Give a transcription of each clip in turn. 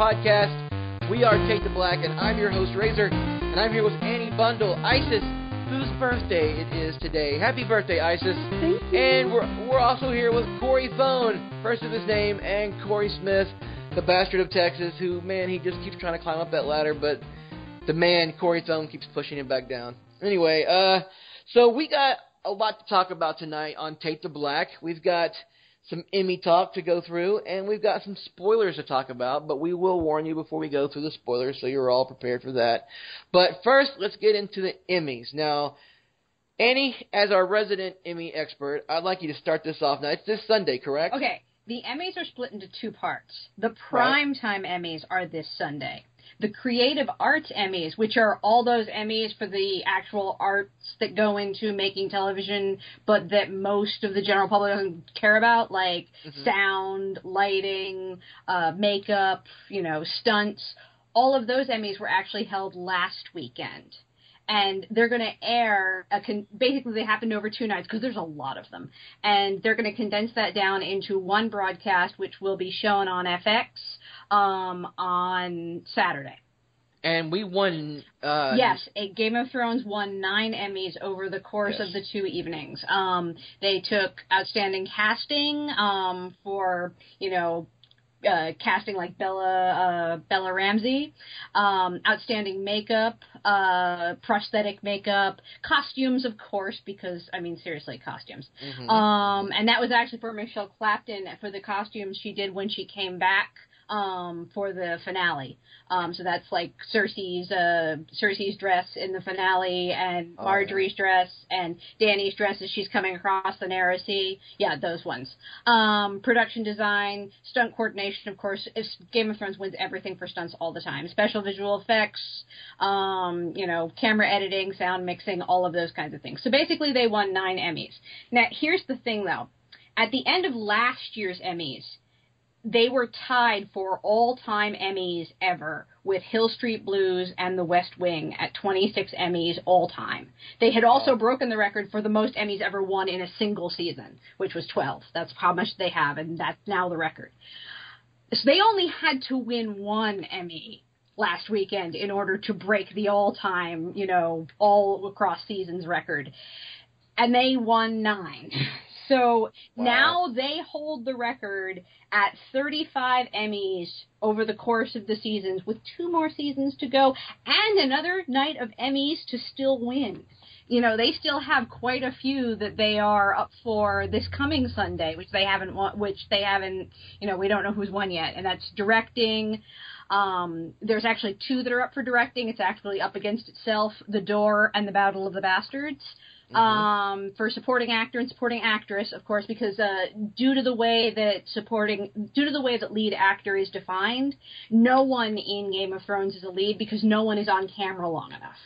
podcast. We are Take the Black, and I'm your host, Razor, and I'm here with Annie Bundle, Isis, whose birthday it is today. Happy birthday, Isis. Thank you. And we're, we're also here with Corey Thone, first of his name, and Corey Smith, the bastard of Texas, who, man, he just keeps trying to climb up that ladder, but the man, Corey Thone, keeps pushing him back down. Anyway, uh, so we got a lot to talk about tonight on Take the Black. We've got some Emmy talk to go through, and we've got some spoilers to talk about, but we will warn you before we go through the spoilers so you're all prepared for that. But first, let's get into the Emmys. Now, Annie, as our resident Emmy expert, I'd like you to start this off. Now, it's this Sunday, correct? Okay, the Emmys are split into two parts. The prime time Emmys are this Sunday. The Creative Arts Emmys, which are all those Emmys for the actual arts that go into making television, but that most of the general public doesn't care about, like Mhm. sound, lighting, uh, makeup, you know, stunts. All of those Emmys were actually held last weekend. And they're going to air, a con- basically, they happened over two nights because there's a lot of them. And they're going to condense that down into one broadcast, which will be shown on FX um, on Saturday. And we won. Uh, yes, Game of Thrones won nine Emmys over the course Yes. of the two evenings. Um, they took outstanding casting um, for you know uh, casting like Bella uh, Bella Ramsey, um, outstanding makeup, uh, prosthetic makeup, costumes, of course, because I mean seriously, costumes. mhm. Um, and that was actually for Michelle Clapton for the costumes she did when she came back um, for the finale. Um, so that's like Cersei's uh, Cersei's dress in the finale, and Oh, Margaery's dress, and Danny's dress as she's coming across the narrow sea. Yeah, those ones. Um, production design, stunt coordination, of course. If Game of Thrones wins everything for stunts all the time. Special visual effects, um, you know, camera editing, sound mixing, all of those kinds of things. So basically, they won nine Emmys. Now, here's the thing, though. At the end of last year's Emmys, they were tied for all-time Emmys ever with Hill Street Blues and The West Wing at 26 Emmys all time. They had also broken the record for the most Emmys ever won in a single season, which was 12. That's how much they have, and that's now the record. So they only had to win one Emmy last weekend in order to break the all-time, you know, all across seasons record. And they won nine. So Wow. now they hold the record at 35 Emmys over the course of the seasons, with two more seasons to go and another night of Emmys to still win. You know, they still have quite a few that they are up for this coming Sunday, which they haven't won, which they haven't, you know, we don't know who's won yet, and that's directing. Um, there's actually two that are up for directing. It's actually up against itself, The Door and The Battle of the Bastards Mhm. um, for supporting actor and supporting actress, of course, because uh, due to the way that supporting, due to the way that lead actor is defined, no one in Game of Thrones is a lead because no one is on camera long enough.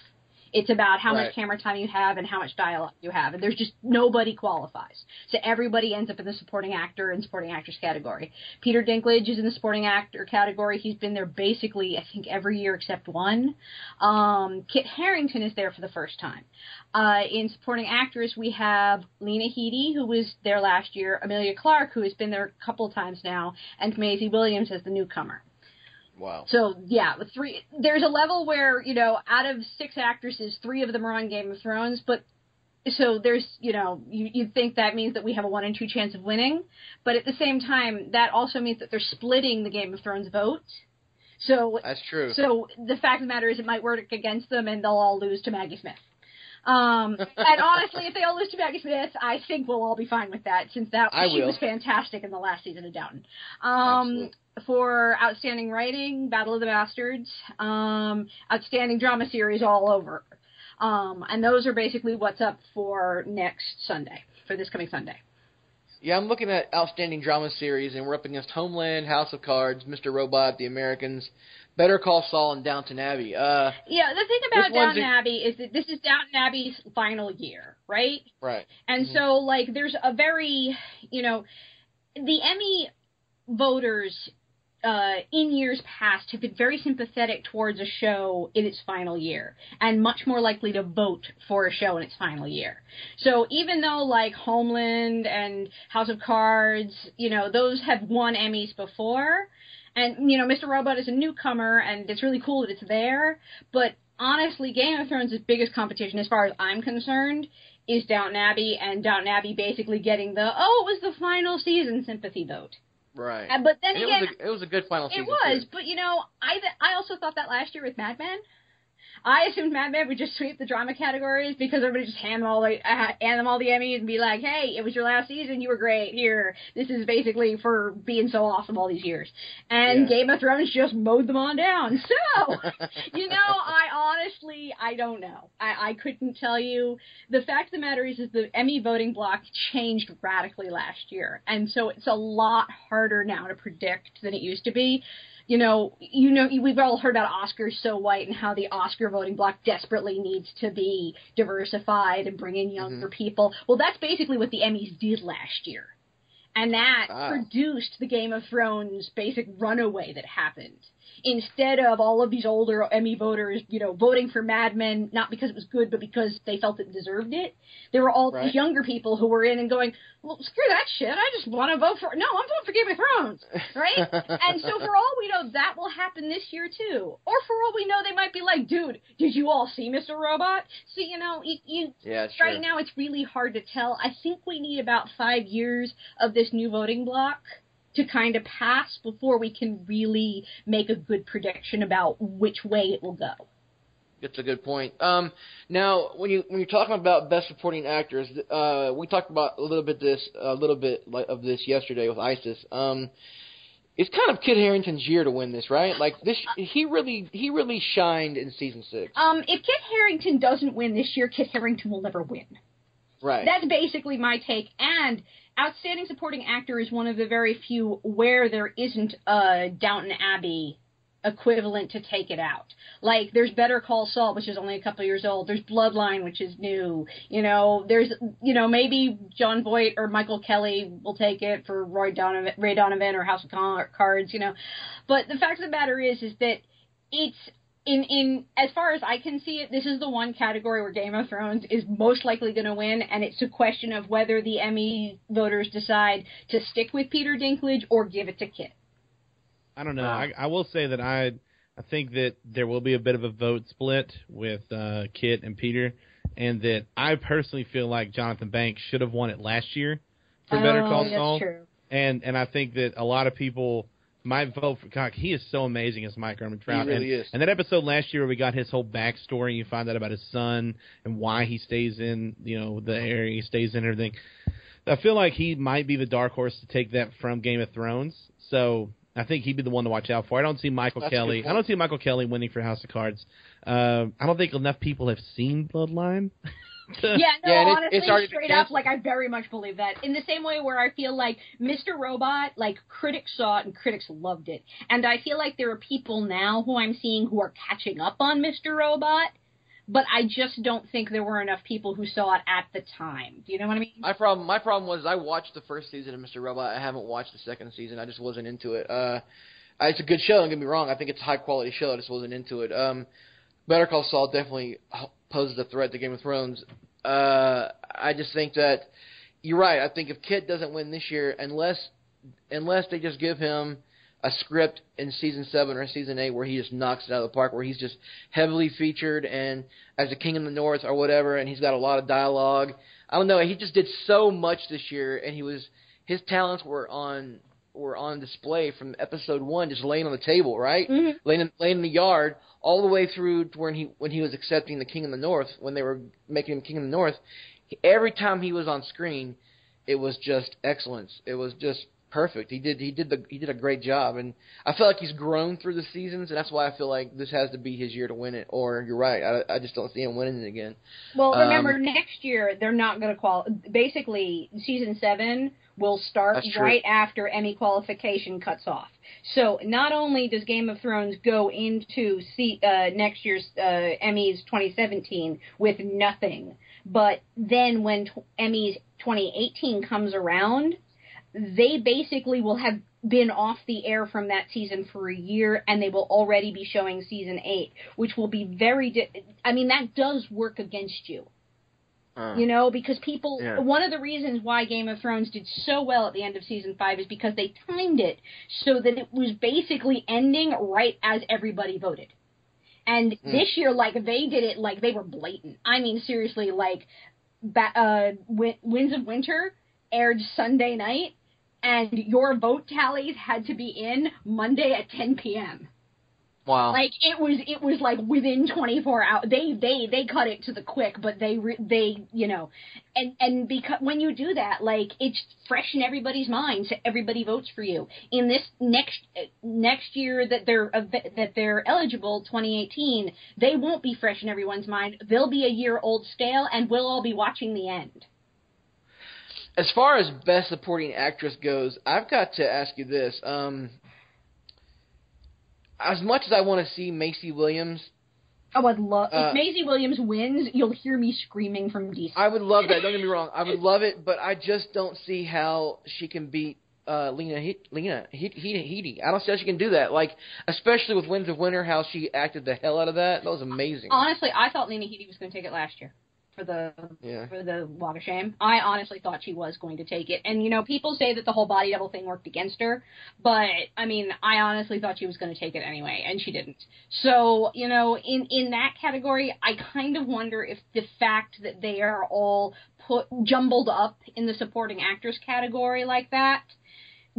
It's about how Right. much camera time you have and how much dialogue you have, and there's just nobody qualifies. So everybody ends up in the supporting actor and supporting actress category. Peter Dinklage is in the supporting actor category. He's been there basically, I think, every year except one. Um, Kit Harington is there for the first time. Uh, in supporting actress, we have Lena Headey, who was there last year, Emilia Clarke, who has been there a couple times now, and Maisie Williams as the newcomer. Wow. So yeah, three. There's a level where you know, out of six actresses, three of them are on Game of Thrones, but so there's you know, you you'd think that means that we have a one in two chance of winning, but at the same time, that also means that they're splitting the Game of Thrones vote. So That's true. so the fact of the matter is, it might work against them, and they'll all lose to Maggie Smith. Um, and honestly, if they all lose to Maggie Smith, I think we'll all be fine with that, since that I she will. was fantastic in the last season of Downton. Um, Absolutely. For outstanding writing, Battle of the Bastards, um, outstanding drama series all over. Um, and those are basically what's up for next Sunday, for this coming Sunday. Yeah, I'm looking at outstanding drama series, and we're up against Homeland, House of Cards, Mr. Robot, The Americans, Better Call Saul, and Downton Abbey. Uh, Yeah, the thing about Downton it- Abbey is that this is Downton Abbey's final year, right? right. And Mhm. so, like, there's a very, you know, the Emmy voters uh, in years past have been very sympathetic towards a show in its final year and much more likely to vote for a show in its final year. So even though like Homeland and House of Cards, you know, those have won Emmys before, and you know, Mr. Robot is a newcomer and it's really cool that it's there, but honestly, Game of Thrones' biggest competition as far as I'm concerned is Downton Abbey and Downton Abbey basically getting the oh, it was the final season sympathy vote. Right. Uh, but then And again, it was a, it was a good final season. it was, too. but you know, I I also thought that last year with Mad Men. I assumed Mad Men would just sweep the drama categories because everybody just hand them all the uh, hand them all the Emmys and be like, "Hey, it was your last season. You were great. Here, this is basically for being so awesome all these years." And Yeah. Game of Thrones just mowed them on down. So, you know, I honestly I don't know. I I couldn't tell you. The fact of the matter is, is the Emmy voting block changed radically last year, and so it's a lot harder now to predict than it used to be you know, you know, we've all heard about Oscars so white and how the Oscar voting block desperately needs to be diversified and bring in younger people. Well, that's basically what the Emmys did last year. And that Ah. produced the Game of Thrones basic runaway that happened. Instead of all of these older Emmy voters, you know, voting for Mad Men not because it was good, but because they felt it deserved it, there were all Right. these younger people who were in and going, "Well, screw that shit! I just want to vote for no, I'm voting for Game of Thrones." right? and so for all we know, that will happen this year too. Or for all we know, they might be like, dude, did you all see Mr. Robot? So you know, you, you Yeah, it's right now it's really hard to tell. I think we need about five years of this new voting block to kind of pass before we can really make a good prediction about which way it will go. That's a good point. Um, now, when you when you're talking about best supporting actors, uh, we talked about a little bit this a little bit of this yesterday with ISIS. Um, it's kind of Kit Harington's year to win this, right? Like this, he really he really shined in season six, Um, if Kit Harington doesn't win this year, Kit Harington will never win. right? That's basically my take. And outstanding supporting actor is one of the very few where there isn't a Downton Abbey equivalent to take it out. Like there's Better Call Saul, which is only a couple years old. There's Bloodline, which is new. You know, there's you know maybe Jon Voight or Michael Kelly will take it for Roy Donovan, Ray Donovan or House of Cards. You know, but the fact of the matter is, is that it's in in as far as I can see it, this is the one category where Game of Thrones is most likely going to win, and it's a question of whether the Emmy voters decide to stick with Peter Dinklage or give it to Kit. I don't know. Wow. I, I will say that I I think that there will be a bit of a vote split with uh, Kit and Peter, and that I personally feel like Jonathan Banks should have won it last year for Better Oh, Call Saul, and and I think that a lot of people might vote for. Cock. he is so amazing as Mike Ehrmantraut. He really and, is. and that episode last year where we got his whole backstory, you find out about his son and why he stays in you know the area he stays in and everything. I feel like he might be the dark horse to take that from Game of Thrones. So I think he'd be the one to watch out for. I don't see Michael That's Kelly. I don't see Michael Kelly winning for House of Cards. Uh, I don't think enough people have seen Bloodline. to- Yeah, no, Yeah, it- honestly, it's straight been up, like I very much believe that. In the same way where I feel like Mr. Robot, like critics saw it and critics loved it, and I feel like there are people now who I'm seeing who are catching up on Mr. Robot, but I just don't think there were enough people who saw it at the time. Do you know what I mean? My problem, my problem was I watched the first season of Mr. Robot. I haven't watched the second season. I just wasn't into it. Uh, uh, it's a good show. Don't get me wrong. I think it's a high quality show. I just wasn't into it. Um, Better Call Saul definitely poses a threat to Game of Thrones. Uh, I just think that you're right. I think if Kit doesn't win this year, unless unless they just give him a script in season seven or season eight where he just knocks it out of the park, where he's just heavily featured and as the king of the north or whatever, and he's got a lot of dialogue. I don't know. He just did so much this year, and he was his talents were on were on display from episode one, just laying on the table, right? Mhm. Laying in, laying in the yard all the way through to when he when he was accepting the king of the north when they were making him king of the north. Every time he was on screen, it was just excellence. It was just perfect. He did he did the he did a great job, and I feel like he's grown through the seasons, and that's why I feel like this has to be his year to win it. Or you're right, I, I just don't see him winning it again. Well, remember Um, next year they're not going to qual. Basically, season seven will start right after Emmy qualification cuts off. So not only does Game of Thrones go into see, uh, next year's uh, Emmys 2017 with nothing, but then when t- Emmys 2018 comes around, they basically will have been off the air from that season for a year and they will already be showing season 8 which will be very di- I mean that does work against you Uh, you know because people Yeah. one of the reasons why Game of Thrones did so well at the end of season 5 is because they timed it so that it was basically ending right as everybody voted and Mm. this year like they did it like they were blatant I mean seriously like ba- uh Winds of Winter aired Sunday night and your vote tallies had to be in Monday at 10 p.m. wow. Like it was, it was like within 24 hours. They, they, they cut it to the quick, but they, they, you know, and and because when you do that, like it's fresh in everybody's mind, so everybody votes for you. In this next next year that they're that they're eligible, 2018, they won't be fresh in everyone's mind. They'll be a year old stale, and we'll all be watching the end. As far as best supporting actress goes, I've got to ask you this. Um, as much as I want to see Maisie Williams, Oh, I'd love Uh, if Maisie Williams wins. You'll hear me screaming from DC. I would love that. Don't get me wrong. I would love it, but I just don't see how she can beat uh, Lena he- Lena he- he- Headey. I don't see how she can do that. Like, especially with Winds of Winter, how she acted the hell out of that. That was amazing. honestly, I thought Lena Headey was going to take it last year for the Yeah. for the Walk of Shame. I honestly thought she was going to take it. And you know, people say that the whole body double thing worked against her, but I mean, I honestly thought she was going to take it anyway, and she didn't. So you know, in in that category, I kind of wonder if the fact that they are all put jumbled up in the supporting actress category like that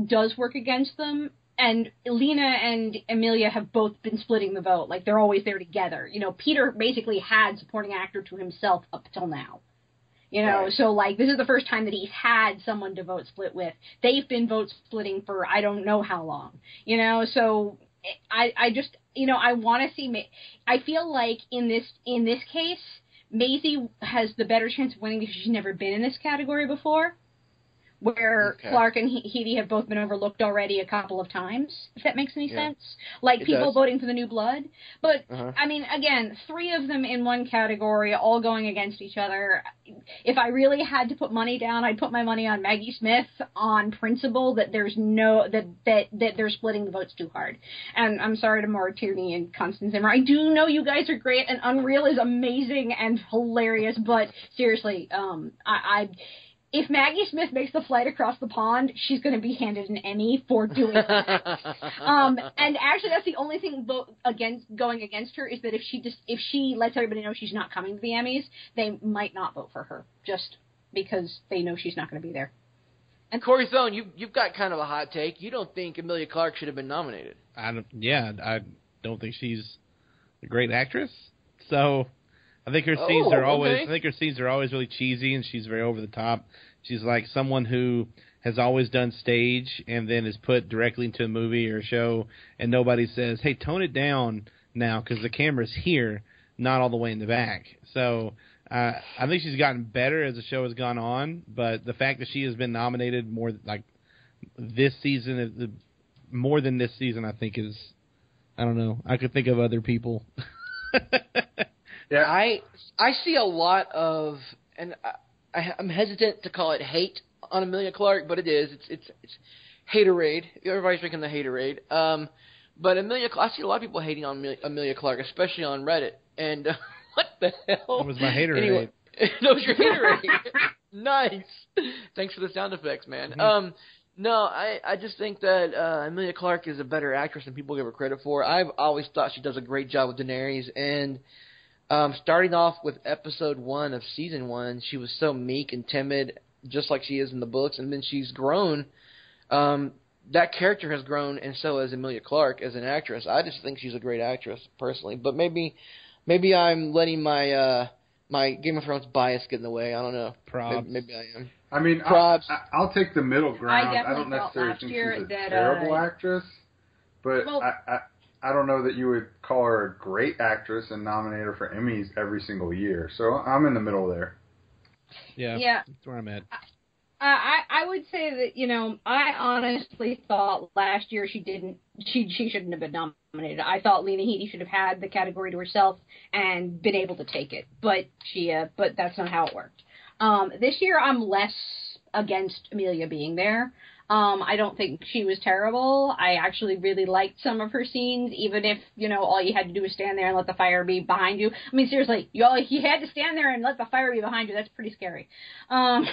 does work against them. And Lena and Emilia have both been splitting the vote. Like they're always there together. You know, Peter basically had supporting actor to himself up till now. You know, Right. so like this is the first time that he's had someone to vote split with. They've been vote splitting for I don't know how long. You know, so I I just you know I want to see. Ma- I feel like in this in this case, Maisie has the better chance of winning because she's never been in this category before. Where Okay. Clarke and He- Headey have both been overlooked already a couple of times, if that makes any Yeah. sense. Like It people does. voting for the new blood. But Uh-huh. I mean, again, three of them in one category, all going against each other. If I really had to put money down, I'd put my money on Maggie Smith on principle that there's no that that that they're splitting the votes too hard. And I'm sorry to Maura Tierney and Constance Zimmer. I do know you guys are great, and Unreal is amazing and hilarious. But seriously, um, I. I if Maggie Smith makes the flight across the pond, she's going to be handed an Emmy for doing that. um, and actually, that's the only thing vote against going against her is that if she just if she lets everybody know she's not coming to the Emmys, they might not vote for her just because they know she's not going to be there. And Corey Thone, you you've got kind of a hot take. You don't think Emilia Clarke should have been nominated? I don't. Yeah, I don't think she's a great actress. So I think her scenes Oh, are always. okay. I think her scenes are always really cheesy, and she's very over the top. She's like someone who has always done stage and then is put directly into a movie or a show, and nobody says, "Hey, tone it down now," because the camera's here, not all the way in the back. So. Uh, I think she's gotten better as the show has gone on, but the fact that she has been nominated more like this season, uh, more than this season, I think is I don't know. I could think of other people. Yeah, I I see a lot of, and I, I, I'm hesitant to call it hate on Emilia Clarke, but it is. It's it's it's haterade. Everybody's drinking the haterade. Um, but Emilia, I see a lot of people hating on Emilia, Emilia Clarke, especially on Reddit. And uh, what the hell? That was my haterade. Anyway, that was your haterade. nice. Thanks for the sound effects, man. Mhm. Um, no, I I just think that uh, Emilia Clarke is a better actress than people give her credit for. I've always thought she does a great job with Daenerys, and um, starting off with episode one of season one, she was so meek and timid, just like she is in the books, and then she's grown. Um, that character has grown, and so has Emilia Clarke as an actress. I just think she's a great actress personally, but maybe, maybe I'm letting my uh, my Game of Thrones bias get in the way. I don't know. Probs. Maybe, maybe I am. I mean, I'll, I- I'll take the middle ground. I, definitely don't felt necessarily last think year she's a that, terrible uh, actress, but Well- I, I I don't know that you would call her a great actress and nominate her for Emmys every single year. So I'm in the middle there. Yeah, Yeah. that's where I'm at. Uh, I I would say that you know I honestly thought last year she didn't she she shouldn't have been nominated. I thought Lena Headey should have had the category to herself and been able to take it, but she uh, but that's not how it worked. Um, this year I'm less against Emilia being there. Um, I don't think she was terrible. I actually really liked some of her scenes, even if you know all you had to do was stand there and let the fire be behind you. I mean, seriously, you all you had to stand there and let the fire be behind you. That's pretty scary. Um,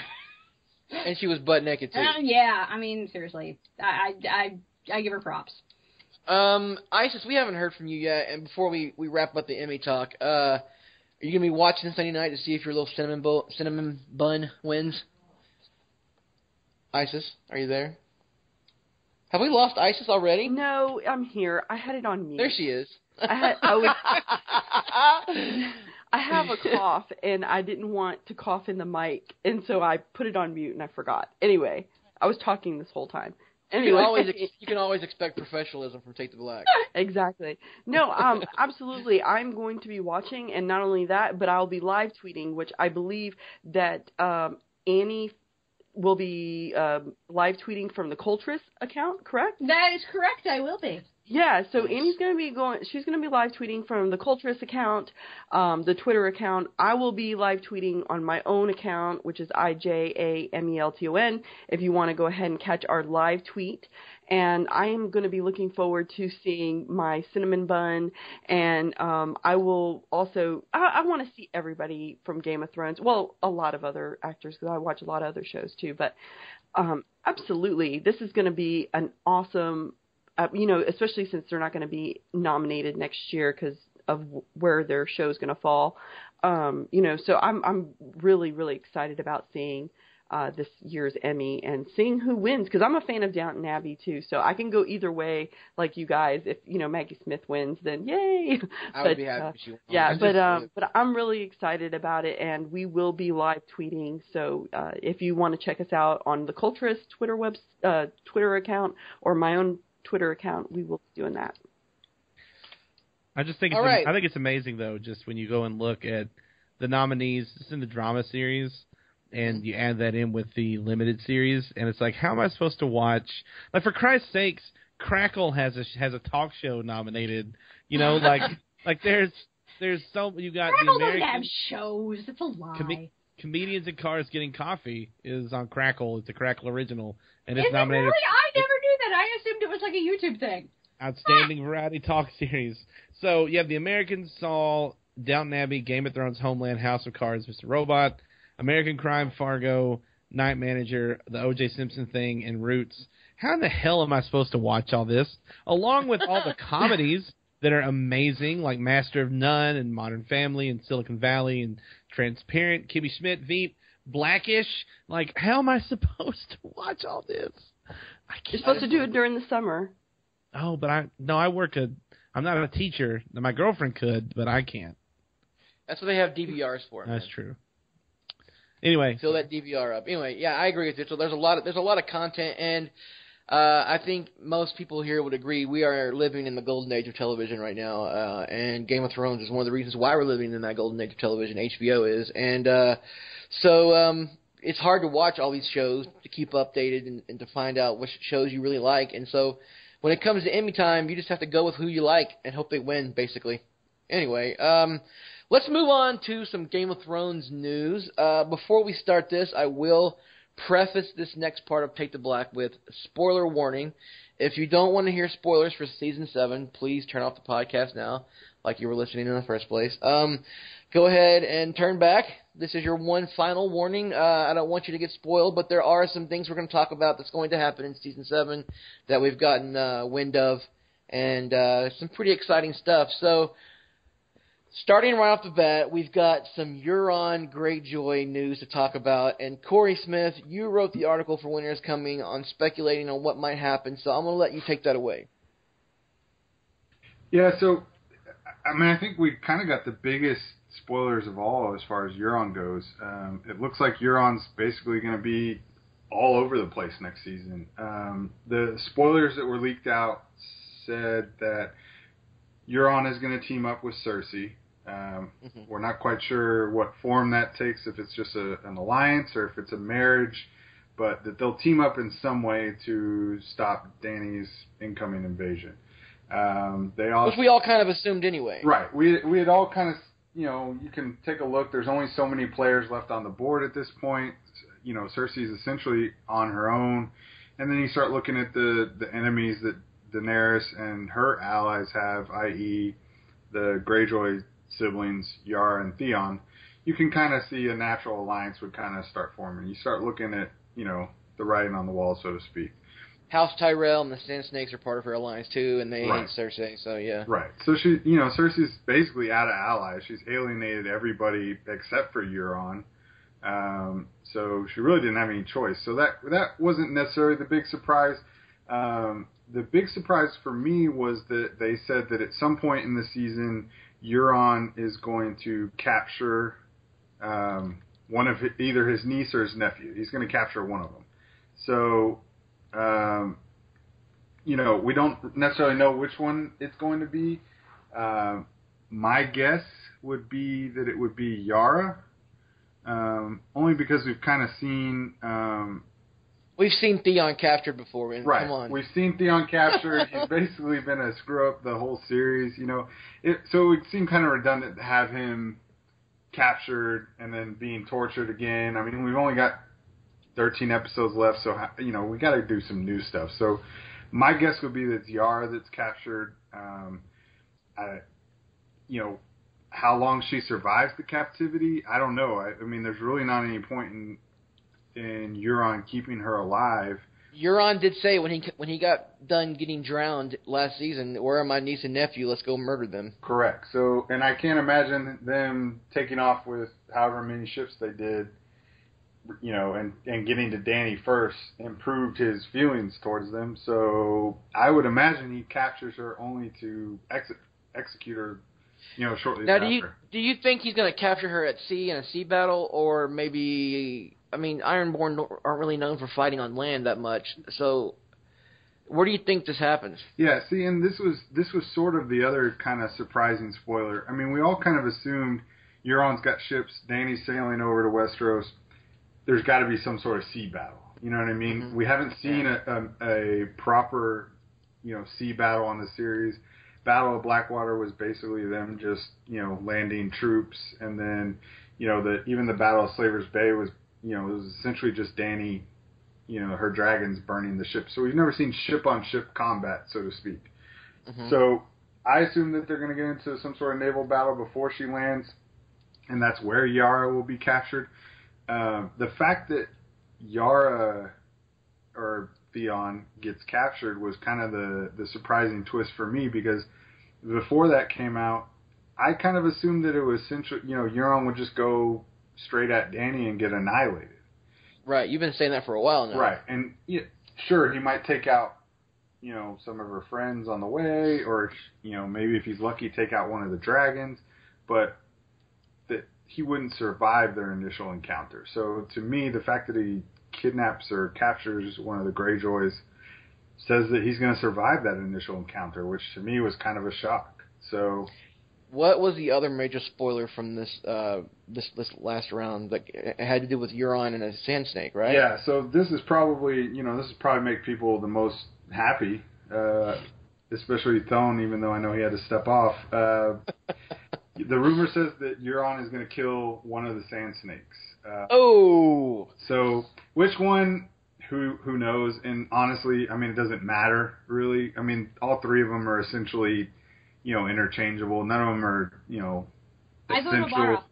and she was butt naked too. uh, yeah, I mean, seriously, I I I, I give her props. Um, Isis, we haven't heard from you yet, and before we we wrap up the Emmy talk, uh, are you gonna be watching Sunday night to see if your little cinnamon bo- cinnamon bun wins? Isis, are you there? Have we lost Isis already? No, I'm here. I had it on mute. There she is. I had- I was- I have a cough and I didn't want to cough in the mic, and so I put it on mute and I forgot. Anyway, I was talking this whole time. you Anyway, can always ex- you can always expect professionalism from Take the Black. exactly. No, um, absolutely. I'm going to be watching, and not only that, but I'll be live tweeting, which I believe that um, Annie will be um, live tweeting from the Culturess account. Correct? That is correct. I will be. Yeah, so Amy's gonna be going. She's gonna be live tweeting from the Culturess account, um, the Twitter account. I will be live tweeting on my own account, which is I J A M E L T O N. If you want to go ahead and catch our live tweet, and I am going to be looking forward to seeing my cinnamon bun, and um, I will also. I, I want to see everybody from Game of Thrones. Well, a lot of other actors because I watch a lot of other shows too, but um, absolutely, this is going to be an awesome uh, you know, especially since they're not going to be nominated next year because of where their show is going to fall. Um, you know, so I'm I'm really really excited about seeing uh, this year's Emmy and seeing who wins because I'm a fan of Downton Abbey too. So I can go either way, like you guys. If you know Maggie Smith wins, then yay! I would But, be happy uh, if she won. Yeah, I but um, but I'm really excited about it, and we will be live tweeting. So uh, if you want to check us out on the Culturess Twitter web uh, Twitter account or my own Twitter account, we will be doing that. I just think it's All right. I think it's amazing though, just when you go and look at the nominees just in the drama series and mm-hmm. you add that in with the limited series and it's like how am I supposed to watch like for Christ's sakes, Crackle has a has a talk show nominated. You know, like like there's there's so you got Crackle the doesn't American shows. It's a lie. Com- comedians in cars getting coffee is on Crackle. It's a Crackle original and Is it's it nominated really? I never knew that. I assumed it was like a YouTube thing. Outstanding Variety Talk Series. So you have The American Saul, Downton Abbey, Game of Thrones, Homeland, House of Cards, Mr. Robot, American Crime, Fargo, Night Manager, The O.J. Simpson Thing, and Roots. How in the hell am I supposed to watch all this? Along with all the comedies that are amazing, like Master of None and Modern Family and Silicon Valley and Transparent, Kimmy Schmidt, Veep, Blackish. Like, how am I supposed to watch all this? I You're supposed to do it during the summer. Oh, but I no, I work a. I'm not a teacher. My girlfriend could, but I can't. That's what they have DVRs for. That's man. true. Anyway, Fill that DVR up. Anyway, yeah, I agree with you. So there's a lot of there's a lot of content, and uh, I think most people here would agree we are living in the golden age of television right now, uh, and Game of Thrones is one of the reasons why we're living in that golden age of television. HBO is, and uh, so um, it's hard to watch all these shows to keep updated and, and to find out which shows you really like. And so when it comes to Emmy time, you just have to go with who you like and hope they win, basically. Anyway, um, let's move on to some Game of Thrones news. Uh, before we start this, I will preface this next part of Take the Black with spoiler warning. If you don't want to hear spoilers for season seven, please turn off the podcast now, like you were listening in the first place. Um, go ahead and turn back. This is your one final warning. Uh, I don't want you to get spoiled, but there are some things we're going to talk about that's going to happen in season seven that we've gotten uh, wind of, and uh, some pretty exciting stuff. So. Starting right off the bat, we've got some Euron Greyjoy news to talk about. And Corey Smith, you wrote the article for Winter is Coming on speculating on what might happen, so I'm going to let you take that away. Yeah, so I mean, I think we kind of got the biggest spoilers of all as far as Euron goes. Um, it looks like Euron's basically going to be all over the place next season. Um, the spoilers that were leaked out said that Euron is going to team up with Cersei. Um, Mhm. We're not quite sure what form that takes, if it's just a, an alliance or if it's a marriage, but that they'll team up in some way to stop Danny's incoming invasion. Um, they also Which we all kind of assumed anyway. Right. We we had all kind of you know you can take a look. There's only so many players left on the board at this point. You know, Cersei's essentially on her own, and then you start looking at the the enemies that Daenerys and her allies have, i.e., the Greyjoy siblings Yara and Theon. You can kind of see a natural alliance would kind of start forming. You start looking at you know the writing on the wall, so to speak. House Tyrell and the Sand Snakes are part of her alliance too, and they Right. hate Cersei. So yeah. Right. So she, you know, Cersei's basically out of allies. She's alienated everybody except for Euron. Um, so she really didn't have any choice. So that that wasn't necessarily the big surprise. Um, the big surprise for me was that they said that at some point in the season, Euron is going to capture um, one of his, either his niece or his nephew. He's going to capture one of them. So, um, you know, we don't necessarily know which one it's going to be. Um, my guess would be that it would be Yara, um, only because we've kind of seen. Um, We've seen Theon captured before, and right, come on. we've seen Theon captured. He's basically been a screw up the whole series. You know, it, so it would seem kind of redundant to have him captured and then being tortured again. I mean, we've only got 13 episodes left, so you know we got to do some new stuff. So my guess would be that it's Yara that's captured. Um, I, you know, how long she survives the captivity, I don't know. I, I mean, there's really not any point in in Euron keeping her alive. Euron did say when he when he got done getting drowned last season, "Where are my niece and nephew? Let's go murder them." Correct. So, and I can't imagine them taking off with however many ships they did, you know, and and getting to Danny first improved his feelings towards them. So, I would imagine he captures her only to ex- execute her, you know, shortly Now, after. do you do you think he's going to capture her at sea in a sea battle, or maybe? I mean, Ironborn aren't really known for fighting on land that much. So, where do you think this happens? Yeah, see, and this was this was sort of the other kind of surprising spoiler. I mean, we all kind of assumed Euron's got ships, Danny's sailing over to Westeros. There's got to be some sort of sea battle. You know what I mean? Mhm. We haven't seen a, a a proper, you know, sea battle on the series. Battle of Blackwater was basically them just you know landing troops, and then you know the even the Battle of Slaver's Bay was you know it was essentially just Danny you know her dragons burning the ship. So we've never seen ship on ship combat, so to speak. Mhm. So I assume that they're going to get into some sort of naval battle before she lands, and that's where Yara will be captured. Um, the fact that Yara or Theon gets captured was kind of the the surprising twist for me because before that came out, I kind of assumed that it was central. You know, Euron would just go straight at Danny and get annihilated. Right, you've been saying that for a while now. Right, and yeah, sure, he might take out, you know, some of her friends on the way, or you know, maybe if he's lucky, take out one of the dragons, but that he wouldn't survive their initial encounter. So to me, the fact that he kidnaps or captures one of the Greyjoys says that he's going to survive that initial encounter, which to me was kind of a shock. So What was the other major spoiler from this uh this this last round? Like it had to do with Euron and a sand snake, right? Yeah, so this is probably you know this is probably make people the most happy, uh, especially Thone, even though I know he had to step off. Uh, the rumor says that Euron is going to kill one of the Sand Snakes. Uh, Oh, so which one? Who who knows? And honestly, I mean it doesn't matter really. I mean all three of them are essentially, you know, interchangeable. None of them are you know I vote essential. Obara.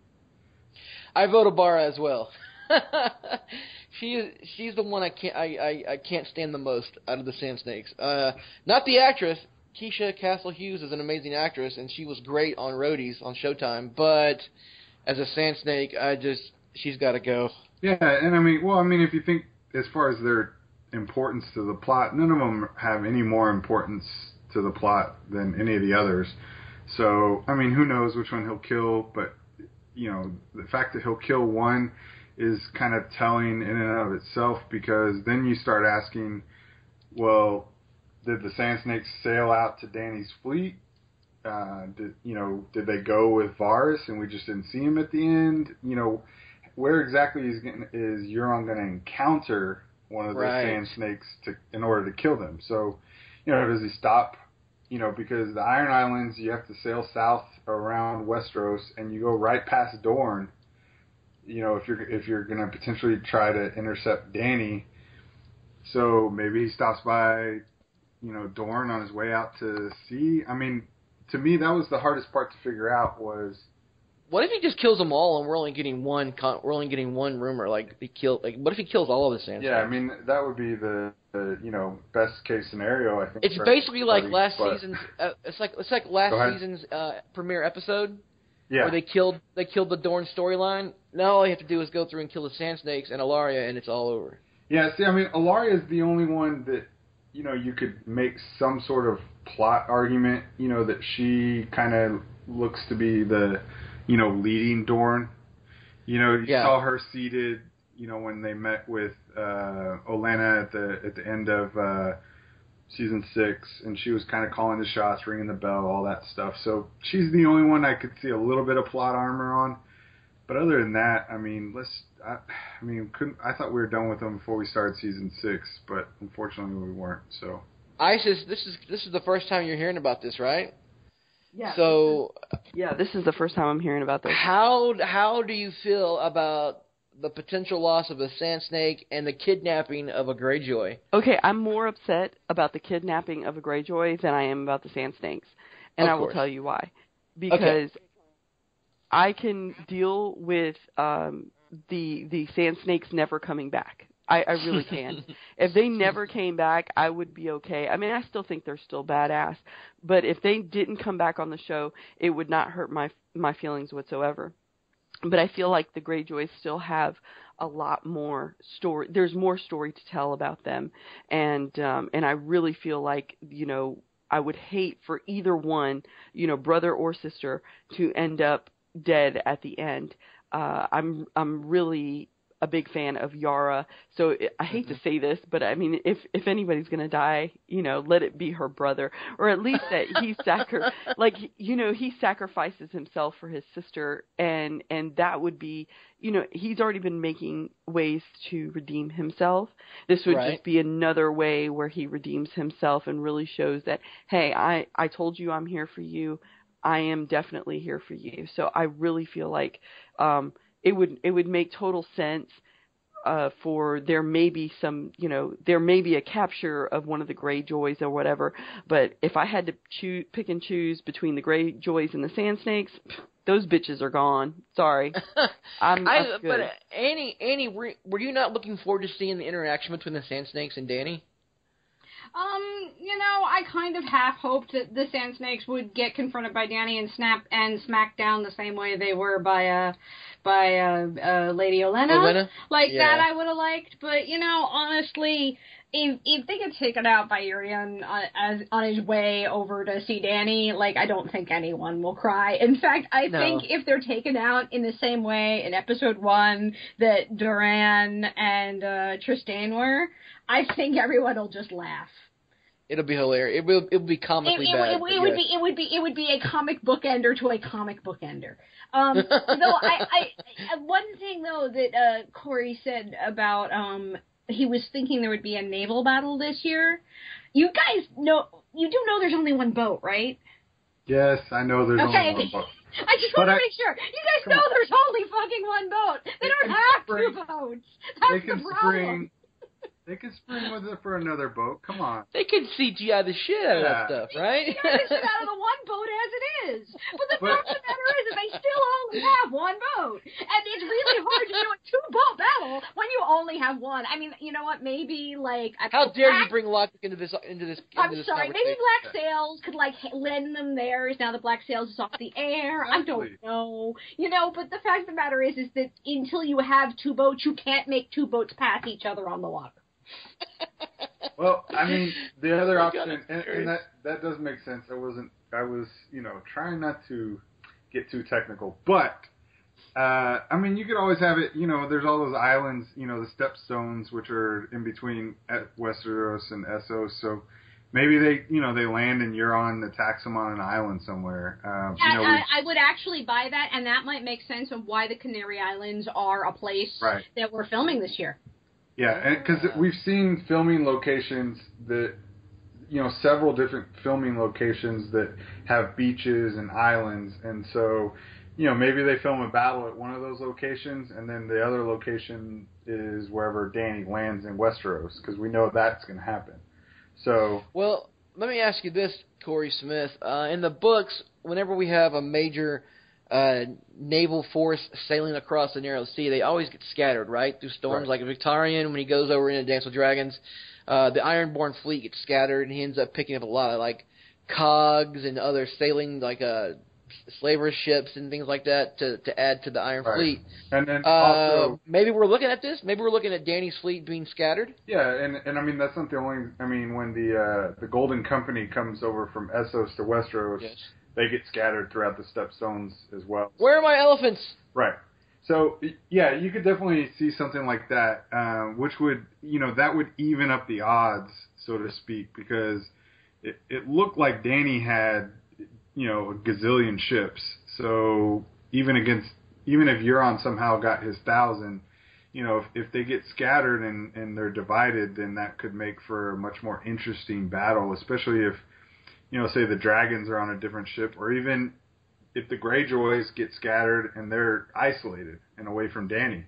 I vote Obara as well. she is she's the one I can't I, I, I can't stand the most out of the Sand Snakes. Uh, not the actress. Keisha Castle Hughes is an amazing actress, and she was great on Roadies on Showtime. But as a Sand Snake, I just she's got to go. Yeah, and I mean, well, I mean, if you think as far as their importance to the plot, none of them have any more importance to the plot than any of the others. So, I mean, who knows which one he'll kill? But you know, the fact that he'll kill one is kind of telling in and of itself because then you start asking, well, did the Sand Snakes sail out to Danny's fleet? Uh, did you know? Did they go with Varys and we just didn't see him at the end? You know, where exactly is getting, is Euron going to encounter one of the Right. sand snakes to in order to kill them? So, you know, does he stop? You know, because the Iron Islands, you have to sail south around Westeros, and you go right past Dorne. You know, if you're if you're going to potentially try to intercept Danny, So maybe he stops by, you know, Dorne on his way out to sea. I mean, to me, that was the hardest part to figure out was What if he just kills them all and we're only getting one? Con- we're only getting one rumor. Like he killed. Like what if he kills all of the Sand yeah. I mean, that would be the, the you know best case scenario. I think It's basically like last but- season's. Uh, it's like it's like last season's uh, premiere episode Yeah. where they killed they killed the Dorne storyline. Now all you have to do is go through and kill the Sand Snakes and Ellaria, and it's all over. Yeah, see, I mean, Ellaria is the only one that you know you could make some sort of plot argument. You know that she kind of looks to be the you know leading Dorne. You know, you Yeah. saw her seated. You know when they met with uh, Olenna at the at the end of uh, season six, and she was kind of calling the shots, ringing the bell, all that stuff. So she's the only one I could see a little bit of plot armor on. But other than that, I mean, let's. I, I mean, couldn't. I thought we were done with them before we started season six, but unfortunately we weren't. So Isis, this is this is the first time you're hearing about this, right? Yeah. So yeah, this is the first time I'm hearing about this. how how do you feel about the potential loss of a sand snake and the kidnapping of a Greyjoy? Okay, I'm more upset about the kidnapping of a Greyjoy than I am about the Sand Snakes, and I will tell you why. Because I can deal with um, the the Sand Snakes never coming back. I, I really can. if they never came back, I would be okay. I mean, I still think they're still badass, but if they didn't come back on the show, it would not hurt my my feelings whatsoever. But I feel like the Greyjoys still have a lot more story. There's more story to tell about them, and um, and I really feel like you know I would hate for either one, you know, brother or sister, to end up dead at the end. Uh, I'm I'm really a big fan of Yara, so it, I hate to say this, but I mean, if if anybody's gonna die, you know, let it be her brother, or at least that he sacri- like you know he sacrifices himself for his sister, and and that would be, you know, he's already been making ways to redeem himself. This would Right. just be another way where he redeems himself and really shows that, hey, I I told you I'm here for you. I am definitely here for you. So I really feel like um, it would it would make total sense uh, for there may be some you know there may be a capture of one of the Greyjoys or whatever. But if I had to choose pick and choose between the Greyjoys and the Sand Snakes, those bitches are gone. Sorry, I'm, I, I'm good. but uh, Annie, Annie, were, were you not looking forward to seeing the interaction between the Sand Snakes and Danny? Um, you know, I kind of half hoped that the Sand Snakes would get confronted by Danny and snap and smack down the same way they were by uh by uh, uh Lady Olenna. Olenna? Like Yeah. that I would have liked, but you know, honestly, if if they get taken out by Euron on, as on his way over to see Danny, like I don't think anyone will cry. In fact, I No. think if they're taken out in the same way in episode one that Doran and uh, Trystane were, I think everyone will just laugh. It'll be hilarious. It will. It'll be It, comically it, bad. it, it would yes. be it would be it would be a comic book ender to a comic book ender. Um, though I, I, I one thing though that uh, Corey said about um he was thinking there would be a naval battle this year. You guys know you do know there's only one boat, right? yes, I know there's Okay. only one boat. I just But want to I- make sure. You guys know on. there's only fucking one boat. They don't have spring- two boats. That's They can the problem. spring. They can spring with it for another boat. Come on. They could CGI the shit out of that Yeah. stuff, right? You guys get out of the one boat as it is. But the But- fact of the matter is that they still only have one boat. And it's really hard to do a two boat battle when you only have one. I mean, you know what, maybe like I How dare you bring Lockpick into this into this into I'm this sorry, maybe conversation? Black Sails could like h- lend them theirs now that Black Sails is off the air. I don't know. You know, but the fact of the matter is is that until you have two boats, you can't make two boats pass each other on the water. Well, I mean, the other my God, option, and, and that that does make sense. I wasn't, I was, you know, trying not to get too technical, but uh, I mean, you could always have it. You know, there's all those islands, you know, the stepstones, which are in between at Westeros and Essos. So maybe they, you know, they land in Euron, attacks them on an island somewhere. Um, you know, I, I, I would actually buy that, and that might make sense of why the Canary Islands are a place Right. that we're filming this year. Yeah, because we've seen filming locations that, you know, several different filming locations that have beaches and islands, and so, you know, maybe they film a battle at one of those locations, and then the other location is wherever Danny lands in Westeros, because we know that's going to happen. So, Well, let me ask you this, Corey Smith. Uh, in the books, whenever we have a major uh, naval force sailing across the narrow sea, they always get scattered, right, through storms. Right. Like Victarion, when he goes over into Dance with Dragons, uh, the Ironborn fleet gets scattered, and he ends up picking up a lot of like cogs and other sailing like uh, slaver ships and things like that to to add to the Iron Right. Fleet. and then Uh, also, maybe we're looking at this. Maybe we're looking at Danny's fleet being scattered. yeah, and and I mean that's not the only. I mean, when the uh, the Golden Company comes over from Essos to Westeros, they get scattered throughout the stepstones as well. Where are my elephants? Right. So yeah, you could definitely see something like that, uh, which would you know that would even up the odds, so to speak, because it, it looked like Danny had you know a gazillion ships. So even against even if Euron somehow got his thousand, you know if, if they get scattered and and they're divided, then that could make for a much more interesting battle, especially if you know say the dragons are on a different ship, or even if the Greyjoys get scattered and they're isolated and away from Danny.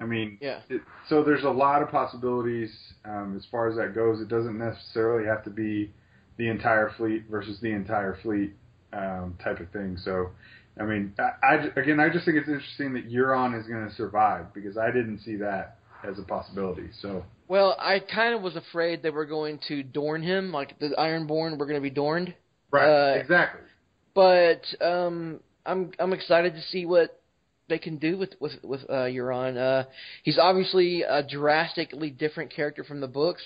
I mean, Yeah. it, so there's a lot of possibilities um, as far as that goes. It doesn't necessarily have to be the entire fleet versus the entire fleet um, type of thing. So, I mean, I, I again, I just think it's interesting that Euron is going to survive because I didn't see that as a possibility. So, Well, I kind of was afraid they were going to dorn him, like the Ironborn were going to be dorned. right, Uh, exactly. But um, I'm I'm excited to see what they can do with with with uh, Euron. Uh, he's obviously a drastically different character from the books.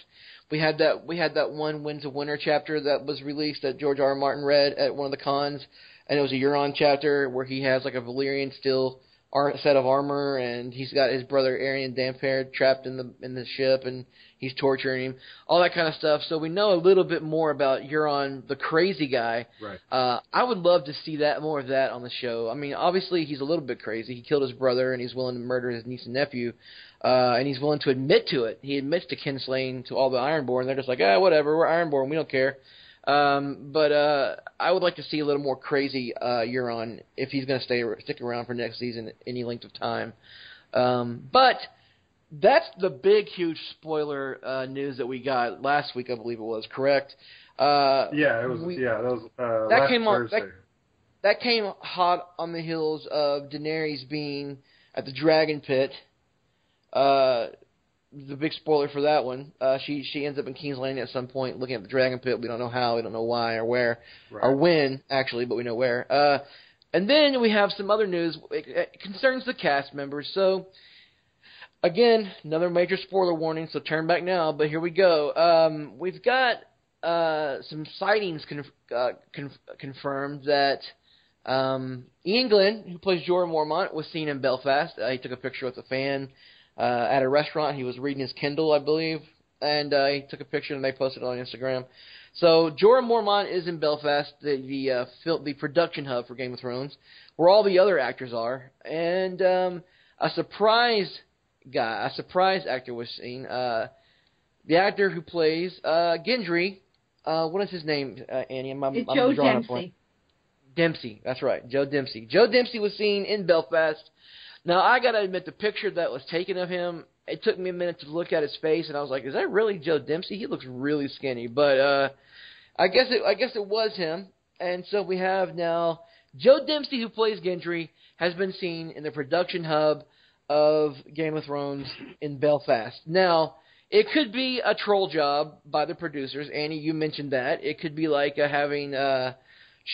We had that we had that one Winds of Winter chapter that was released that George R. R. Martin read at one of the cons, and it was a Euron chapter where he has like a Valyrian steel ar- set of armor, and he's got his brother Aeron Damphair trapped in the in the ship, and he's torturing him, all that kind of stuff. So we know a little bit more about Euron, the crazy guy. Right. Uh, I would love to see that more of that on the show. I mean, obviously he's a little bit crazy. He killed his brother, and he's willing to murder his niece and nephew, uh, and he's willing to admit to it. He admits to kinslaying to all the Ironborn. They're just like, ah, whatever, we're Ironborn, we don't care. Um, but uh, I would like to see a little more crazy uh, Euron if he's going to stay stick around for next season any length of time. Um, but that's the big, huge spoiler uh, news that we got last week, I believe it was. Correct? Uh, Yeah, it was. we- yeah, that was uh, that last came on- Thursday. that- that came hot on the heels of Daenerys being at the Dragon Pit. Uh, the big spoiler for that one. Uh, she she ends up in King's Landing at some point, looking at the Dragon Pit. We don't know how, we don't know why or where right. or when actually, but we know where. Uh, and then we have some other news. It, it concerns the cast members. So again, another major spoiler warning. So turn back now. But here we go. Um, we've got uh, some sightings conf- uh, conf- confirmed that um, Iain Glen, who plays Jorah Mormont, was seen in Belfast. Uh, he took a picture with a fan uh, at a restaurant. He was reading his Kindle, I believe, and uh, he took a picture and they posted it on Instagram. So Jorah Mormont is in Belfast, the the uh, fil- the production hub for Game of Thrones, where all the other actors are, and um, a surprise guy, a surprise actor was seen. Uh, the actor who plays uh, Gendry, uh, what is his name? Uh, Annie, I'm, I'm, It's I'm Joe drawing. Dempsie. Dempsie, that's right, Joe Dempsie. Joe Dempsie was seen in Belfast. Now I gotta admit, the picture that was taken of him, it took me a minute to look at his face, and I was like, "Is that really Joe Dempsie? He looks really skinny." But uh, I guess it, I guess it was him. And so we have now Joe Dempsie, who plays Gendry, has been seen in the production hub of Game of Thrones in Belfast. Now. It could be a troll job by the producers. Annie, you mentioned that. It could be like uh, having uh,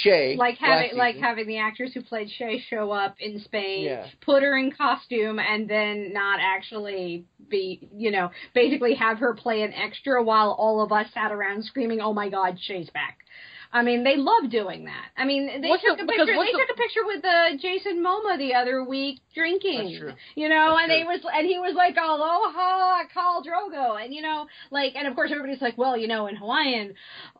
Shae. like having like season. having the actors who played Shae show up in Spain, Yeah. put her in costume, and then not actually be, you know, basically have her play an extra while all of us sat around screaming, "Oh my God, Shae's back!" I mean, they love doing that. I mean, they What's took the- a picture. They the- took a picture with uh, Jason Momoa the other week drinking. That's true. You know, That's and they true. was and he was like, "Aloha, Khal Drogo," and you know, like, and of course everybody's like, "Well, you know, in Hawaiian,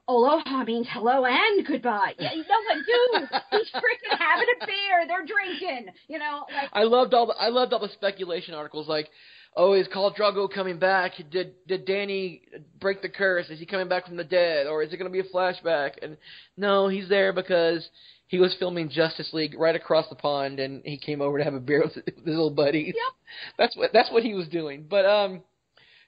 aloha means hello and goodbye." Yeah, you know what, dude? He's freaking having a beer. They're drinking. You know, like I loved all the I loved all the speculation articles like, oh, is Khal Drogo coming back? Did did Danny break the curse? Is he coming back from the dead, or is it going to be a flashback? And no, he's there because he was filming Justice League right across the pond, and he came over to have a beer with his little buddies. Yep. That's what that's what he was doing. But um,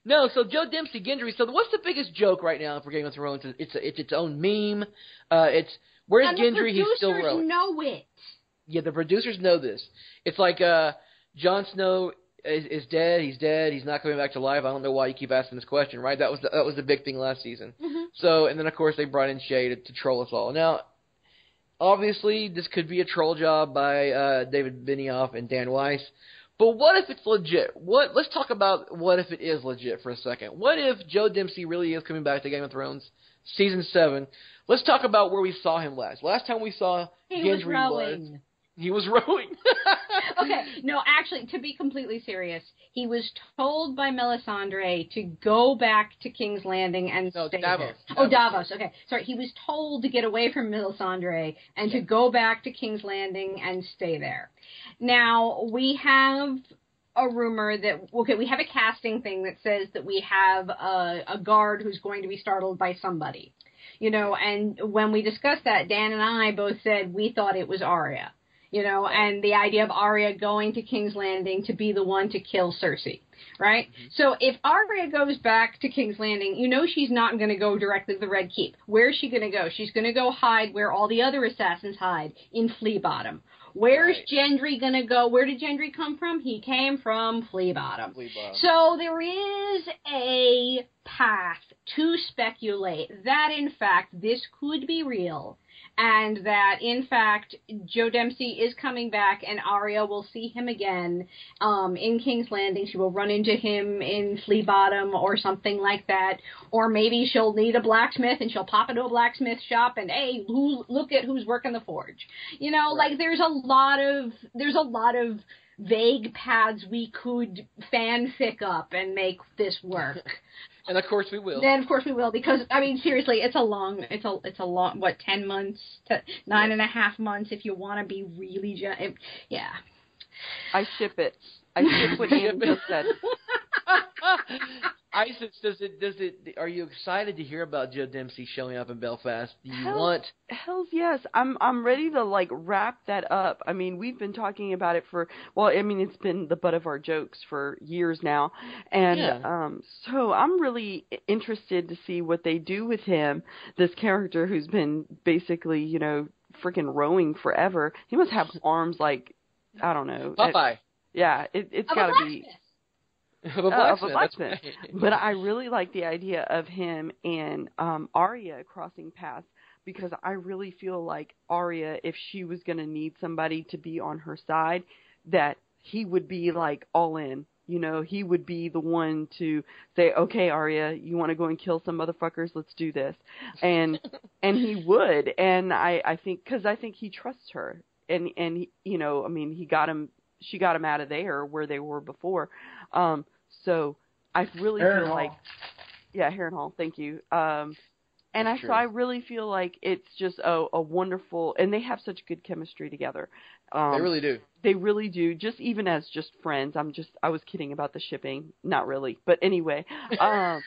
no. So Joe Dempsie, Gendry. So what's the biggest joke right now for Game of Thrones? It's a, it's its own meme. Uh, it's where's and Gendry? He's still rowing. know it. Yeah, the producers know this. It's like uh, Jon Snow is, is dead. He's dead. He's not coming back to life. I don't know why you keep asking this question, right? That was the, that was the big thing last season. Mhm. So, and then of course they brought in Shae to, to troll us all. Now, obviously this could be a troll job by uh, David Benioff and Dan Weiss. But what if it's legit? What? Let's talk about what if it is legit for a second. What if Joe Dempsie really is coming back to Game of Thrones season seven? Let's talk about where we saw him last. Last time we saw He Gendry was rowing. He was rowing. okay, no, actually, to be completely serious, he was told by Melisandre to go back to King's Landing and No, stay Davos. there. Oh, Davos. Davos. Okay, sorry. He was told to get away from Melisandre and to go back to King's Landing and stay there. Now we have a rumor that okay, we have a casting thing that says that we have a, a guard who's going to be startled by somebody. You know, and when we discussed that, Dan and I both said we thought it was Arya you know, and the idea of Arya going to King's Landing to be the one to kill Cersei, right? Mm-hmm. So if Arya goes back to King's Landing, you know she's not going to go directly to the Red Keep. Where's she going to go? She's going to go hide where all the other assassins hide in Flea Bottom. Where's Right. Gendry going to go? Where did Gendry come from? He came from Flea Bottom. Flea Bottom. So there is a path to speculate that in fact this could be real and that in fact Joe Dempsie is coming back and Arya will see him again um, in King's Landing. She will run into him in Flea Bottom or something like that. Or maybe she'll need a blacksmith and she'll pop into a blacksmith shop and hey, who, look at who's working the forge. You know, Right. like there's a lot of there's a lot of vague paths we could fanfic up and make this work. and of course we will. Then of course we will because I mean seriously, it's a long, it's a it's a long what ten months to nine and a half months if you want to be really gen- if, yeah. I ship it. I ship what Ian just said. Isis, does it? Does it? Are you excited to hear about Joe Dempsie showing up in Belfast? Do you Hell- want? Hell's yes. I'm I'm ready to like wrap that up. I mean, we've been talking about it for well, I mean, it's been the butt of our jokes for years now. And Yeah. um so I'm really interested to see what they do with him, this character who's been basically, you know, freaking rowing forever. He must have arms like I don't know. It- Popeye. yeah, it it's Of a got to be blacksmith. Of a Uh, of a blacksmith. blacksmith. Right. but I really like the idea of him and um Arya crossing paths because I really feel like Arya, if she was going to need somebody to be on her side, that he would be like all in. You know, he would be the one to say, "Okay, Arya, you want to go and kill some motherfuckers? Let's do this." And and he would, and I I think because I think he trusts her, and and he, you know, I mean, he got him, she got him out of there where they were before. Um, so I really feel Hall. like, yeah, Harrenhal, thank you. Um, and I That's so. I really feel like it's just a, a wonderful, and they have such good chemistry together. Um, they really do. They really do. Just even as just friends, I'm just I was kidding about the shipping, not really, but anyway. Um,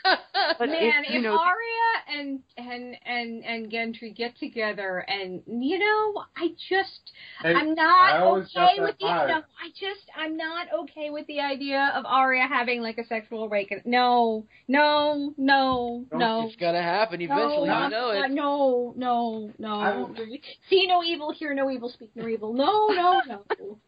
but Man, if, you if know, Arya and and and and Gendry get together, and you know, I just Hey, I'm not okay with that the vibe. no. I just I'm not okay with the idea of Arya having like a sexual awakening. No, no, no, no. It's gonna happen eventually. No, you know it. no, no, no, no. See no evil, hear no evil, speak no evil. No, no, no.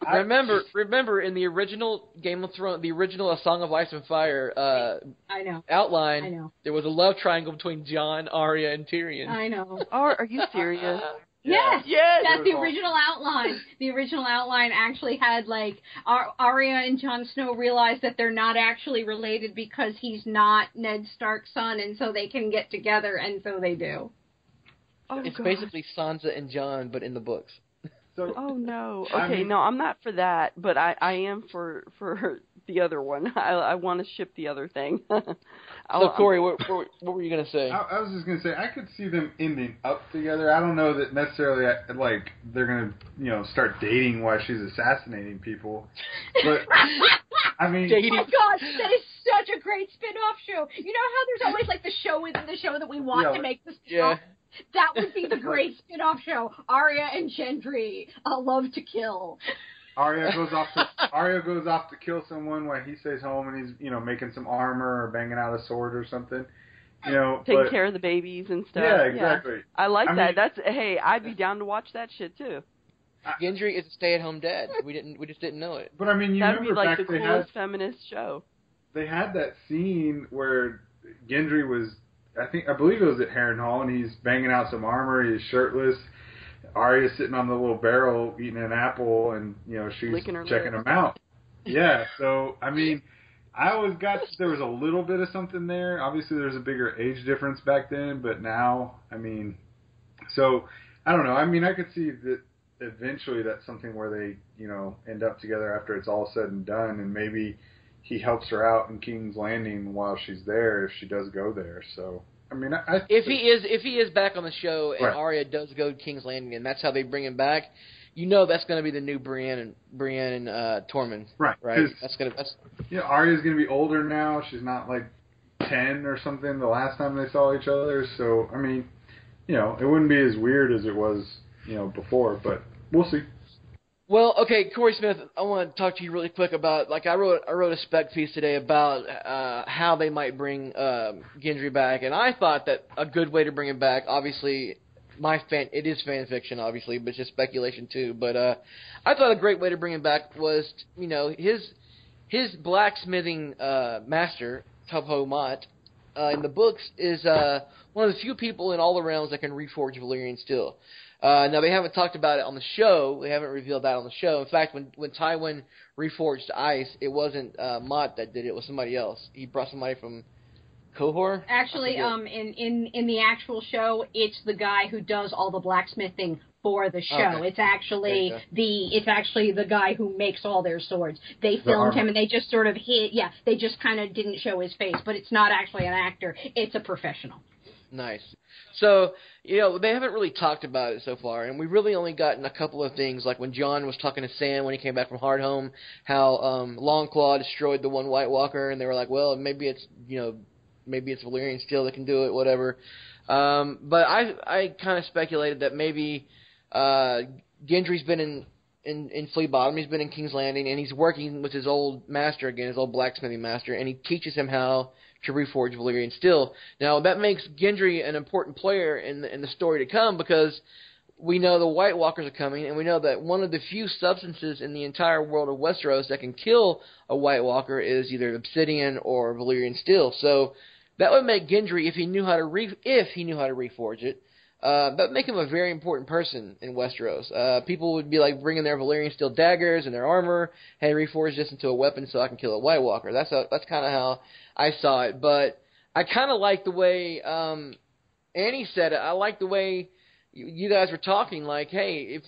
I- remember, remember in the original Game of Thrones, the original A Song of Ice and Fire uh, I know, outline, I know, there was a love triangle between Jon, Arya, and Tyrion. I know. are are you serious? Yes. yes. That's the Beautiful. original outline. The original outline actually had like Ar- Arya and Jon Snow realize that they're not actually related because he's not Ned Stark's son, and so they can get together, and so they do. Oh, it's God. basically Sansa and Jon, but in the books. So Oh no. I Okay, mean- no, I'm not for that, but I I am for for the other one. I I want to ship the other thing. So Corey, what, what, what were you gonna say? I, I was just gonna say I could see them ending up together. I don't know that necessarily uh, like they're gonna you know start dating while she's assassinating people, but I mean, JD. Oh my gosh, that is such a great spin-off show. You know how there's always like the show within the show that we want Yeah. to make the Yeah. spin-off? That would be the great spin-off show. Arya and Gendry, a love to kill. Arya goes off to Arya goes off to kill someone while he stays home and he's you know making some armor or banging out a sword or something. You know, Taking but, care of the babies and stuff. Yeah, exactly. I like I that. mean- That's hey, I'd be down to watch that shit too. Gendry is a stay-at-home dad. We didn't. We just didn't know it. But I mean, you That'd be like back the they had coolest feminist show. they had that scene where Gendry was, I think, I believe it was at Harrenhal, and he's banging out some armor. He's shirtless. Arya's sitting on the little barrel eating an apple, and you know she's checking lips. him out. Yeah, so I mean, I always got there was a little bit of something there. Obviously, there's a bigger age difference back then, but now, I mean, so I don't know. I mean, I could see that eventually that's something where they, you know, end up together after it's all said and done, and maybe he helps her out in King's Landing while she's there if she does go there. So I mean, I, I If he is, if he is back on the show and Right. Arya does go to King's Landing, and that's how they bring him back, you know that's going to be the new Brienne and Brienne and uh, Tormund, right, Right. That's gonna. That's know, Arya's gonna be older now. She's not like ten or something the last time they saw each other. So I mean, you know, it wouldn't be as weird as it was, you know, before. But we'll see. Well, okay, Corey Smith, I want to talk to you really quick about like I wrote I wrote a spec piece today about uh, how they might bring um, Gendry back, and I thought that a good way to bring him back, obviously, my fan it is fan fiction, obviously, but it's just speculation too. But uh, I thought a great way to bring him back was you know his his blacksmithing uh, master Tobho Mott uh, in the books is uh, one of the few people in all the realms that can reforge Valyrian steel. Uh, now they haven't talked about it on the show. They haven't revealed that on the show. In fact, when when Tywin reforged ice, it wasn't uh, Mott that did it. It was somebody else. He brought somebody from Qohor. Actually, um, in, in in the actual show, it's the guy who does all the blacksmithing for the show. Okay. It's actually the it's actually the guy who makes all their swords. They filmed armor. him and they just sort of hit. Yeah, they just kind of didn't show his face, but it's not actually an actor. It's a professional. Nice. So, you know, they haven't really talked about it so far, and we've really only gotten a couple of things, like when Jon was talking to Sam when he came back from Hardhome, how um, Longclaw destroyed the one White Walker, and they were like, well, maybe it's, you know, maybe it's Valyrian Steel that can do it, whatever. Um, but I, I kind of speculated that maybe uh, Gendry's been in, in in Flea Bottom, he's been in King's Landing, and he's working with his old master again, his old blacksmithing master, and he teaches him how to reforge Valyrian steel. Now that makes Gendry an important player in the, in the story to come because we know the White Walkers are coming, and we know that one of the few substances in the entire world of Westeros that can kill a White Walker is either obsidian or Valyrian steel. So that would make Gendry, if he knew how to re- if he knew how to reforge it, uh, that make him a very important person in Westeros. Uh, people would be like bringing their Valyrian steel daggers and their armor. Hey, reforge this into a weapon so I can kill a White Walker. That's how, that's kind of how I saw it. But I kind of like the way um, Annie said it. I like the way you, you guys were talking. Like, hey, if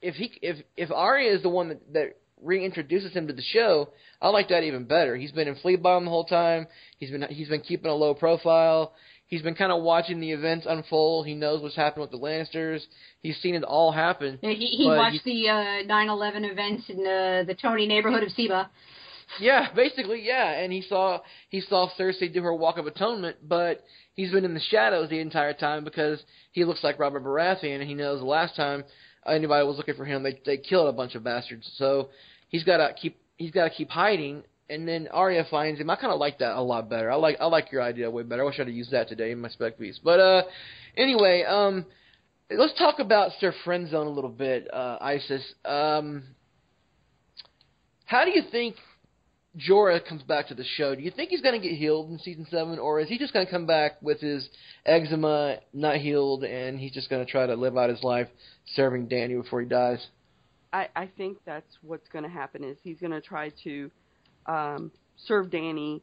if he if if Arya is the one that, that reintroduces him to the show, I like that even better. He's been in Flea Bottom the whole time. He's been he's been keeping a low profile. He's been kind of watching the events unfold. He knows what's happened with the Lannisters. He's seen it all happen. He, he watched the uh, 9/11 events in uh, the Tony neighborhood of Seba. Yeah, basically, yeah. And he saw he saw Cersei do her walk of atonement, but he's been in the shadows the entire time because he looks like Robert Baratheon, and he knows the last time anybody was looking for him, they they killed a bunch of bastards. So he's got to keep he's got to keep hiding. And then Arya finds him. I kind of like that a lot better. I like I like your idea way better. I wish I'd have used that today in my spec piece. But uh, anyway, um, let's talk about Sir Friendzone a little bit, uh, Isis. Um, how do you think Jorah comes back to the show? Do you think he's going to get healed in season seven, or is he just going to come back with his eczema not healed, and he's just going to try to live out his life serving Danny before he dies? I, I think that's what's going to happen is he's going to try to um, serve Danny,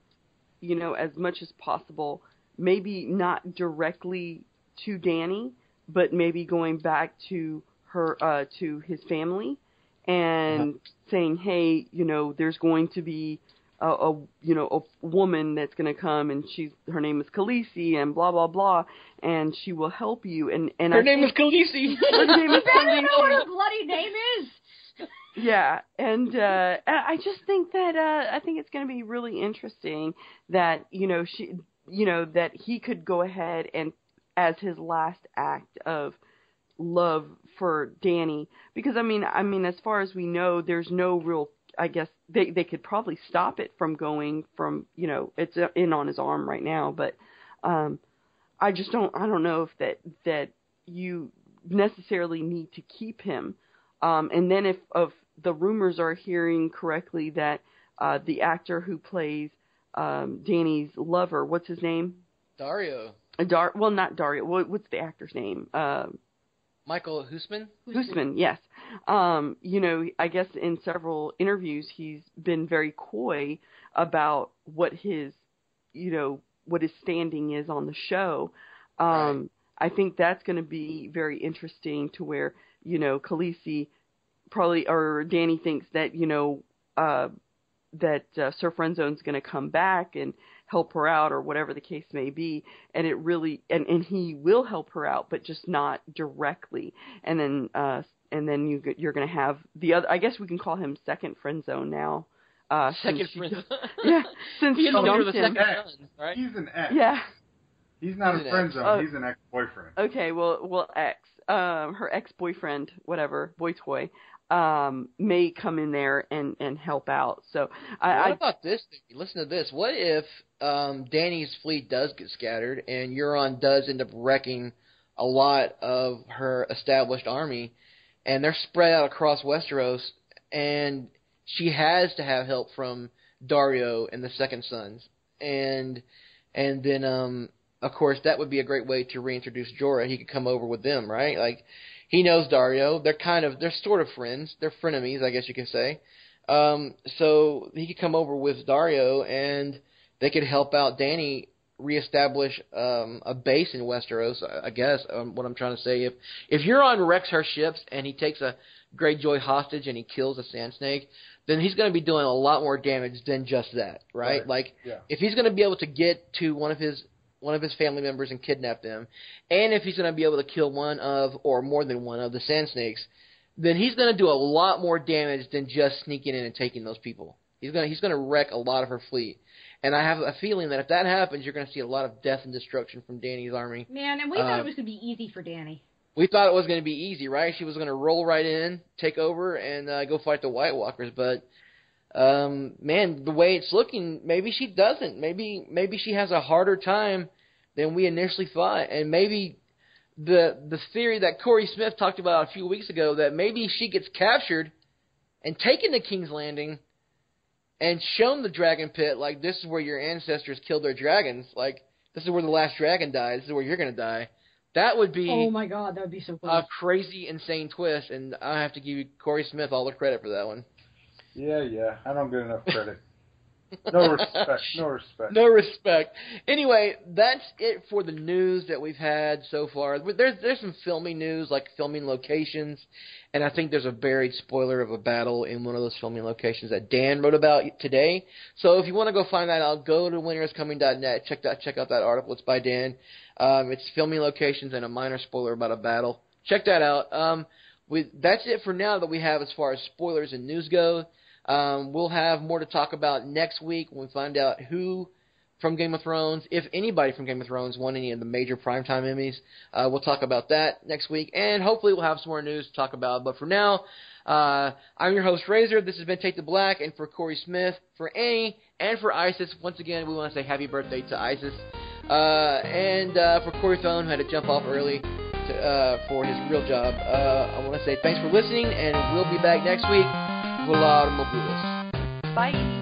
you know, as much as possible. Maybe not directly to Danny, but maybe going back to her uh, to his family and saying, hey, you know, there's going to be a, a you know a woman that's going to come and she's her name is Khaleesi and blah blah blah and she will help you and and Her I name is think, Khaleesi. her name is I don't know what her bloody name is. Yeah, and uh, I just think that uh, I think it's going to be really interesting that you know she, you know that he could go ahead and as his last act of love for Danny because I mean I mean as far as we know there's no real I guess they they could probably stop it from going from you know it's in on his arm right now but um I just don't I don't know if that that you necessarily need to keep him um and then if of the rumors are hearing correctly that uh the actor who plays um Danny's lover what's his name Daario Dar well not Daario what, what's the actor's name uh Michael Huisman. Huisman, yes. Um, you know, I guess in several interviews he's been very coy about what his, you know, what his standing is on the show. Um, right. I think that's going to be very interesting to where, you know, Khaleesi probably, or Danny thinks that, you know, uh, that uh, Sir Friendzone's going to come back and help her out or whatever the case may be and it really and and he will help her out but just not directly and then uh and then you you're going to have the other I guess we can call him second friend zone now uh second friend zone yeah since he she dumped the him second right He's an ex. yeah He's not He's a an friend ex. zone. Oh. He's an ex-boyfriend. okay well well ex um her ex-boyfriend whatever boy toy um may come in there and and help out so I, what I about this? Thing? Listen to this. What if um, Danny's fleet does get scattered and Euron does end up wrecking a lot of her established army, and they're spread out across Westeros, and she has to have help from Daario and the Second Sons, and and then um, of course that would be a great way to reintroduce Jorah. He could come over with them, right? Like he knows Daario. They're kind of they're sort of friends. They're frenemies, I guess you could say. Um, so he could come over with Daario, and they could help out Danny reestablish um, a base in Westeros. I guess um, what I'm trying to say. If if Euron wrecks her ships and he takes a Greyjoy hostage and he kills a Sand Snake, then he's going to be doing a lot more damage than just that, right? Right. Like Yeah. if he's going to be able to get to one of his one of his family members and kidnap them, and if he's going to be able to kill one of or more than one of the Sand Snakes, then he's going to do a lot more damage than just sneaking in and taking those people. He's going to he's going to wreck a lot of her fleet. And I have a feeling that if that happens, you're going to see a lot of death and destruction from Danny's army. Man, and we thought Uh, it was going to be easy for Danny. We thought it was going to be easy, right? She was going to roll right in, take over, and uh, go fight the White Walkers. But um, man, the way it's looking, maybe she doesn't. Maybe maybe she has a harder time than we initially thought, and maybe the the theory that Corey Smith talked about a few weeks ago that maybe she gets captured and taken to King's Landing and shown the dragon pit like this is where your ancestors killed their dragons, like this is where the last dragon died, this is where you're going to die. That would be Oh my god, that would be so cool. a crazy, insane twist, and I have to give Corey Smith all the credit for that one. Yeah, yeah. I don't get enough credit. No respect. No respect. No respect. Anyway, that's it for the news that we've had so far. There's there's some filming news, like filming locations, and I think there's a buried spoiler of a battle in one of those filming locations that Dan wrote about today. So if you want to go find that out, go to winnerscoming.net. Check that check out that article. It's by Dan. Um, it's filming locations and a minor spoiler about a battle. Check that out. Um, we, that's it for now that we have as far as spoilers and news go. Um, we'll have more to talk about next week when we find out who from Game of Thrones, if anybody from Game of Thrones won any of the major primetime Emmys. Uh, we'll talk about that next week, and hopefully we'll have some more news to talk about. But for now, uh, I'm your host Razor. This has been Take the Black, and for Corey Smith, for Annie, and for Isis. Once again, we want to say happy birthday to Isis. Uh, and uh, for Corey Thone, who had to jump off early to, uh, for his real job, uh, I want to say thanks for listening, and we'll be back next week. With a lot of more Buddhists. Bye.